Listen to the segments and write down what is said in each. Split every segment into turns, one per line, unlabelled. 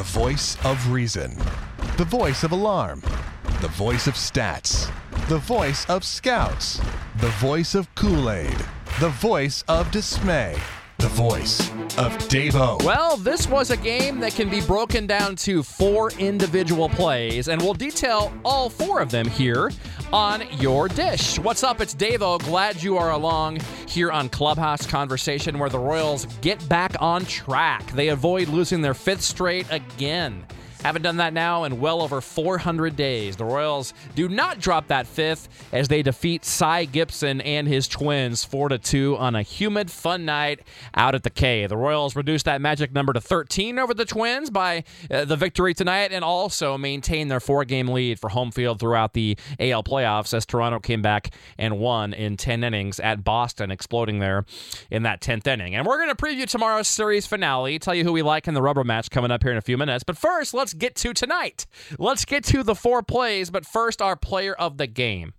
The voice of reason. The voice of alarm. The voice of stats. The voice of scouts. The voice of Kool Aid. The voice of dismay. The voice of Davo.
Well, this was a game that can be broken down to four individual plays, and we'll detail all four of them here on your dish. What's up? It's Davo. Glad you are along here on Clubhouse Conversation, where the Royals get back on track. They avoid losing their fifth straight again. Haven't done that now in well over 400 days. The Royals do not drop that fifth as they defeat Cy Gibson and his twins 4 to 2 on a humid, fun night out at the K. The Royals reduced that magic number to 13 over the Twins by uh, the victory tonight and also maintain their four game lead for home field throughout the AL playoffs as Toronto came back and won in 10 innings at Boston, exploding there in that 10th inning. And we're going to preview tomorrow's series finale, tell you who we like in the rubber match coming up here in a few minutes. But first, let's get to tonight. Let's get to the four plays, but first, our player of the game.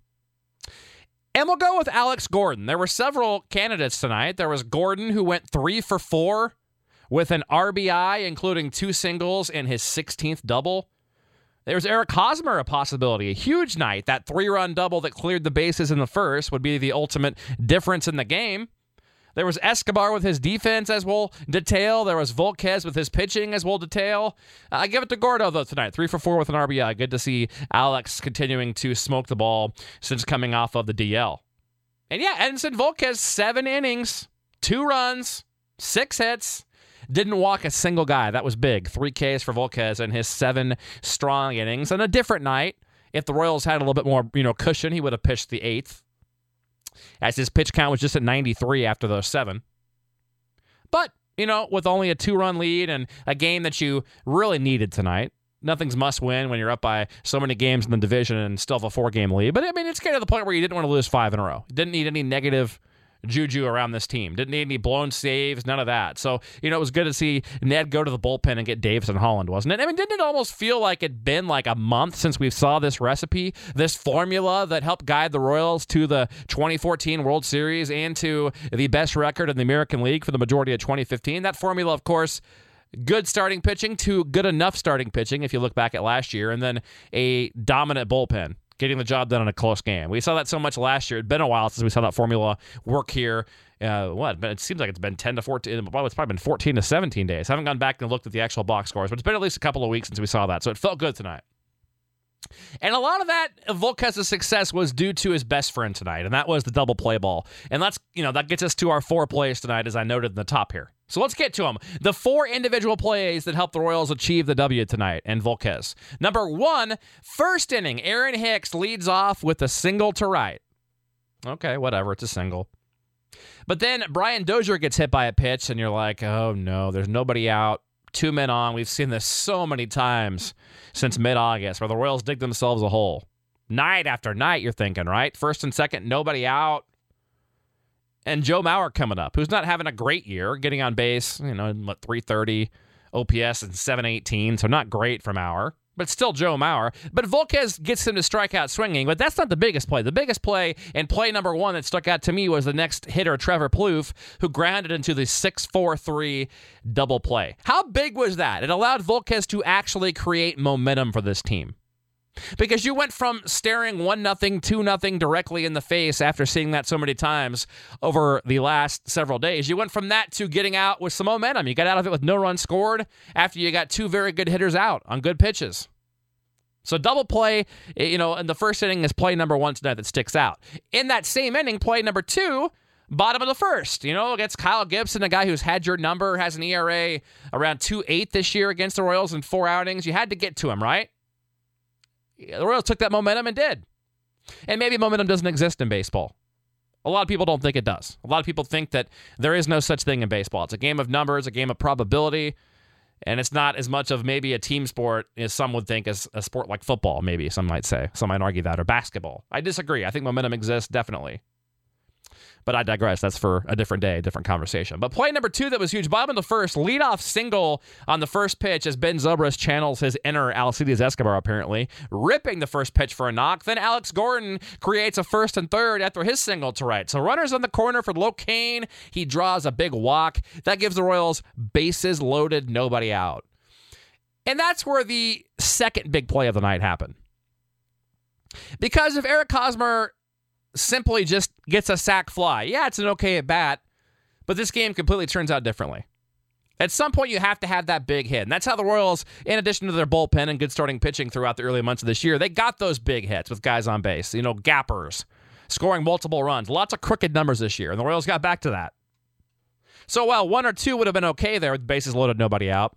And we'll go with Alex Gordon. There were several candidates tonight. There was Gordon, who went three for four with an RBI, including two singles and his 16th double. There's Eric Hosmer, a possibility. A huge night. That three run double that cleared the bases in the first would be the ultimate difference in the game. There was Escobar with his defense, as we'll detail. There was Volquez with his pitching, as we'll detail. I give it to Gordo, though, tonight. Three for four with an RBI. Good to see Alex continuing to smoke the ball since coming off of the DL. And yeah, Edinson Volquez, seven innings, two runs, six hits. Didn't walk a single guy. That was big. Three Ks for Volquez in his seven strong innings. On a different night. If the Royals had a little bit more, you know, cushion, he would have pitched the eighth as his pitch count was just at 93 after those seven. But, you know, with only a two run lead and a game that you really needed tonight, nothing's must win when you're up by so many games in the division and still have a four game lead. But I mean, it's getting to the point where you didn't want to lose five in a row. didn't need any negative juju around this team. Didn't need any blown saves, none of that. So, you know, it was good to see Ned go to the bullpen and get Davis and Holland, wasn't it? I mean, didn't it almost feel like it'd been like a month since we saw this recipe, this formula that helped guide the Royals to the 2014 World Series and to the best record in the American League for the majority of 2015? That formula, of course, good starting pitching to good enough starting pitching if you look back at last year, and then a dominant bullpen getting the job done in a close game. We saw that so much last year. It's been a while since we saw that formula work here. Uh, what? It seems like it's been 10 to 14. Well, it's probably been 14 to 17 days. I haven't gone back and looked at the actual box scores, but it's been at least a couple of weeks since we saw that. So it felt good tonight. And a lot of that Volquez's success was due to his best friend tonight, and that was the double play ball. And that's you know that gets us to our four plays tonight, as I noted in the top here. So let's get to them. The four individual plays that helped the Royals achieve the W tonight and Volquez. Number one, first inning, Aaron Hicks leads off with a single to right. Okay, whatever, it's a single. But then Brian Dozier gets hit by a pitch, and you're like, oh no, there's nobody out two men on. We've seen this so many times since mid August where the Royals dig themselves a hole. Night after night, you're thinking, right? First and second, nobody out. And Joe Mauer coming up, who's not having a great year, getting on base, you know, what, 330 OPS and 718, so not great from Mauer but still Joe Mauer. But Volquez gets him to strike out swinging, but that's not the biggest play. The biggest play and play number one that stuck out to me was the next hitter, Trevor Plouffe, who grounded into the 6 4 3 double play. How big was that? It allowed Volquez to actually create momentum for this team. Because you went from staring 1 nothing, 2 nothing directly in the face after seeing that so many times over the last several days. You went from that to getting out with some momentum. You got out of it with no run scored after you got two very good hitters out on good pitches. So double play, eh, you know, in the first inning is play number one tonight that sticks out. In that same inning, play number two, bottom of the first, you know, against Kyle Gibson, a guy who's had your number, has an ERA around two eight this year against the Royals in four outings. You had to get to him, right? The Royals took that momentum and did. And maybe momentum doesn't exist in baseball. A lot of people don't think it does. A lot of people think that there is no such thing in baseball. It's a game of numbers, a game of probability, and it's not as much of maybe a team sport as some would think as a sport like football, maybe some might say. Some might argue that, or basketball. I disagree. I think momentum exists, definitely. But I digress. That's for a different day, a different conversation. But play number two that was huge. Bob in the first, leadoff single on the first pitch as Ben Zobrist channels his inner Alcides Escobar, apparently, ripping the first pitch for a knock. Then Alex Gordon creates a first and third after his single to right. So runners on the corner for Locane. He draws a big walk. That gives the Royals bases loaded, nobody out. And that's where the second big play of the night happened. Because if Eric Hosmer simply just gets a sac fly, yeah, it's an okay at bat, but this game completely turns out differently. At some point, you have to have that big hit. And that's how the Royals, in addition to their bullpen and good starting pitching throughout the early months of this year, they got those big hits with guys on base, you know, gappers, scoring multiple runs. Lots of crooked numbers this year. And the Royals got back to that. So while one or two would have been okay there with bases loaded, nobody out,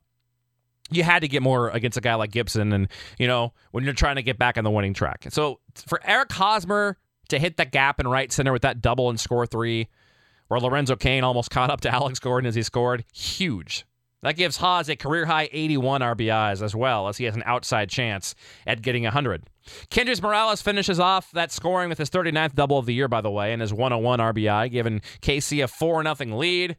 you had to get more against a guy like Gibson. And, you know, when you're trying to get back on the winning track. So for Eric Hosmer to hit the gap in right center with that double and score three, where Lorenzo Cain almost caught up to Alex Gordon as he scored. Huge. That gives Hos a career high 81 RBIs as well, as he has an outside chance at getting 100. Kendrys Morales finishes off that scoring with his 39th double of the year, by the way, and his 101 RBI, giving KC a 4 0 lead.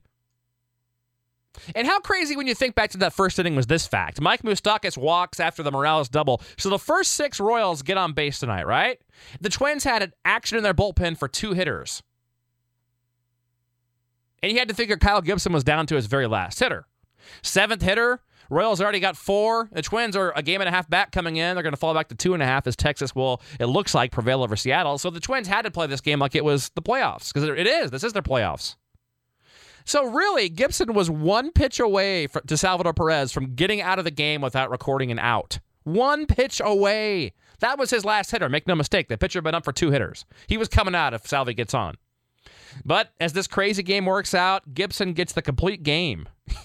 And how crazy when you think back to that first inning was this fact. Mike Moustakas walks after the Morales double. So the first six Royals get on base tonight, right? The Twins had an action in their bullpen for two hitters. And you had to figure Kyle Gibson was down to his very last hitter. Seventh hitter, Royals already got four. The Twins are a game and a half back coming in. They're going to fall back to two and a half as Texas will, it looks like, prevail over Seattle. So the Twins had to play this game like it was the playoffs because it is. This is their playoffs. So really, Gibson was one pitch away for, to Salvador Perez from getting out of the game without recording an out. One pitch away. That was his last hitter. Make no mistake. The pitcher had been up for two hitters. He was coming out if Salvi gets on. But as this crazy game works out, Gibson gets the complete game.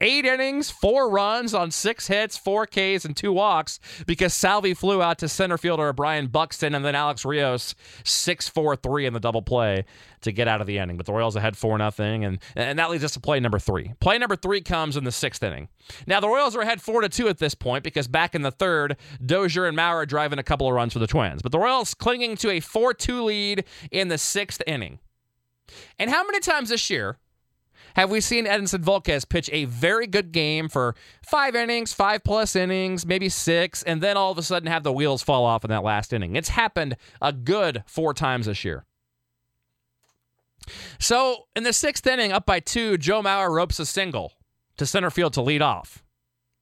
Eight innings, four runs on six hits, four Ks, and two walks because Salvi flew out to center fielder Byron Buxton and then Alex Rios 6 4 3 in the double play to get out of the inning. But the Royals ahead 4 0, and, and that leads us to play number three. Play number three comes in the sixth inning. Now, the Royals are ahead 4 to 2 at this point because back in the third, Dozier and Mauer driving a couple of runs for the Twins. But the Royals clinging to a 4 2 lead in the sixth inning. And how many times this year have we seen Edinson Volquez pitch a very good game for five innings, five plus innings, maybe six, and then all of a sudden have the wheels fall off in that last inning? It's happened a good four times this year. So in the sixth inning, up by two, Joe Mauer ropes a single to center field to lead off.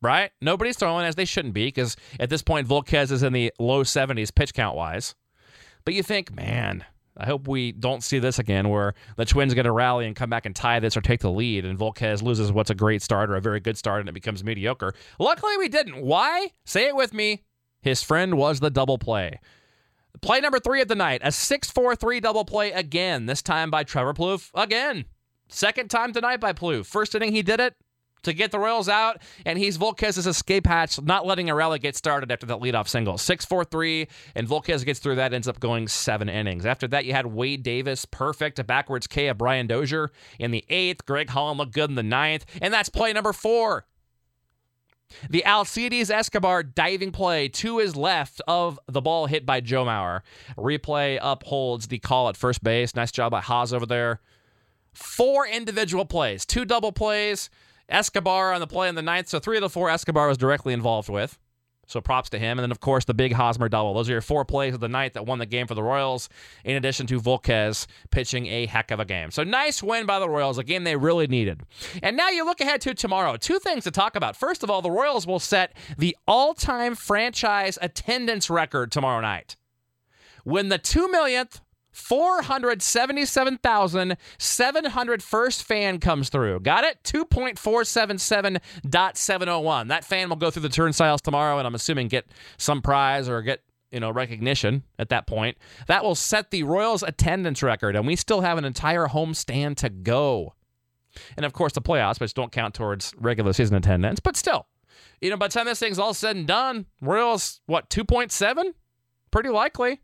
Right? Nobody's throwing as they shouldn't be because at this point, Volquez is in the low 70s pitch count wise. But you think, man, I hope we don't see this again where the Twins get a rally and come back and tie this or take the lead, and Volquez loses what's a great start or a very good start and it becomes mediocre. Luckily, we didn't. Why? Say it with me. His friend was the double play. Play number three of the night, a 6 4 3 double play again, this time by Trevor Plouffe. Again. Second time tonight by Plouffe. First inning, he did it to get the Royals out, and he's Volquez's escape hatch, not letting a rally get started after that leadoff single. 6 4 3, and Volquez gets through that, ends up going seven innings. After that, you had Wade Davis, perfect, a backwards K of Brian Dozier in the eighth. Greg Holland looked good in the ninth, and that's play number four. The Alcides Escobar diving play to his left of the ball hit by Joe Mauer. Replay upholds the call at first base. Nice job by Hos over there. Four individual plays, two double plays, Escobar on the play in the ninth. So three of the four Escobar was directly involved with. So props to him. And then, of course, the big Hosmer double. Those are your four plays of the night that won the game for the Royals, in addition to Volquez pitching a heck of a game. So nice win by the Royals, a game they really needed. And now you look ahead to tomorrow. Two things to talk about. First of all, the Royals will set the all time franchise attendance record tomorrow night. When the 2 millionth 477,700 first fan comes through. Got it? 2.477.701. That fan will go through the turnstiles tomorrow and I'm assuming get some prize or get you know recognition at that point. That will set the Royals attendance record and we still have an entire homestand to go. And of course the playoffs, which don't count towards regular season attendance, but still. You know, by the time this thing's all said and done, Royals what, 2.7? Pretty likely.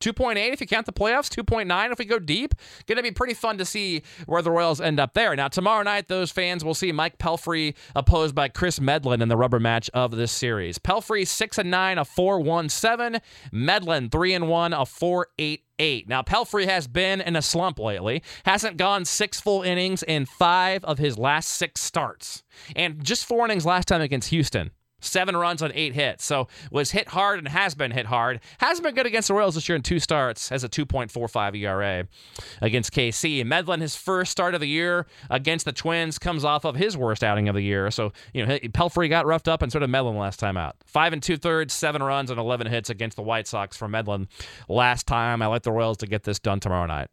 2.8 if you count the playoffs, 2.9 if we go deep. Going to be pretty fun to see where the Royals end up there. Now, tomorrow night, those fans will see Mike Pelfrey opposed by Kris Medlen in the rubber match of this series. Pelfrey 6 and 9, a 4 1 7. Medlen 3 and 1, a 4 8 8. Now, Pelfrey has been in a slump lately, hasn't gone six full innings in five of his last six starts, and just four innings last time against Houston. Seven runs on eight hits. So was hit hard and has been hit hard. Hasn't been good against the Royals this year in two starts. Has a 2.45 ERA against KC. Medlen, his first start of the year against the Twins, comes off of his worst outing of the year. So you know Pelfrey got roughed up and sort of Medlen last time out. Five and two thirds, seven runs and 11 hits against the White Sox for Medlen last time. I like the Royals to get this done tomorrow night.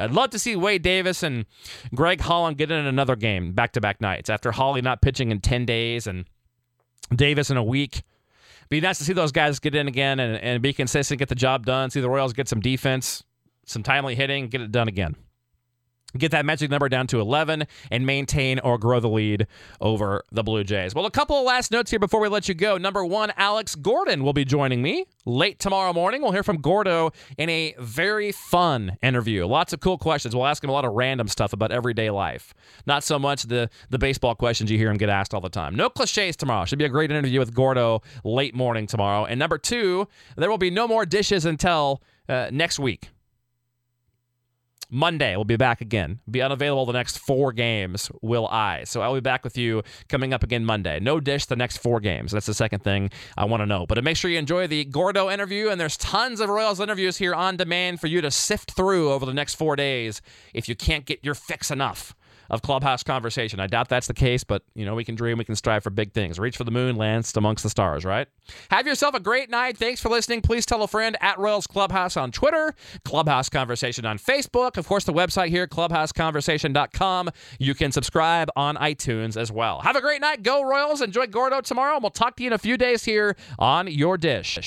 I'd love to see Wade Davis and Greg Holland get in another game back to back nights after Holly not pitching in 10 days and Davis in a week. Be nice to see those guys get in again and, and be consistent, get the job done. See the Royals get some defense, some timely hitting, get it done again get that magic number down to 11 and maintain or grow the lead over the Blue Jays. Well, a couple of last notes here before we let you go. Number one, Alex Gordon will be joining me late tomorrow morning. We'll hear from Gordo in a very fun interview. Lots of cool questions. We'll ask him a lot of random stuff about everyday life. Not so much the, the baseball questions you hear him get asked all the time. No cliches tomorrow. Should be a great interview with Gordo late morning tomorrow. And number two, there will be no more dishes until uh, next week. Monday, we'll be back again. Be unavailable the next four games, will I. So I'll be back with you coming up again Monday. No dish the next four games. That's the second thing I want to know. But make sure you enjoy the Gordo interview, and there's tons of Royals interviews here on demand for you to sift through over the next four days if you can't get your fix enough of clubhouse conversation. I doubt that's the case, but you know we can dream, we can strive for big things. Reach for the moon, land amongst the stars. Right? Have yourself a great night. Thanks for listening. Please tell a friend at Royals Clubhouse on Twitter, Clubhouse Conversation on Facebook, of course the website here, clubhouseconversation.com. You can subscribe on iTunes as well. Have a great night. Go Royals. Enjoy Gordo tomorrow, and we'll talk to you in a few days here on your dish.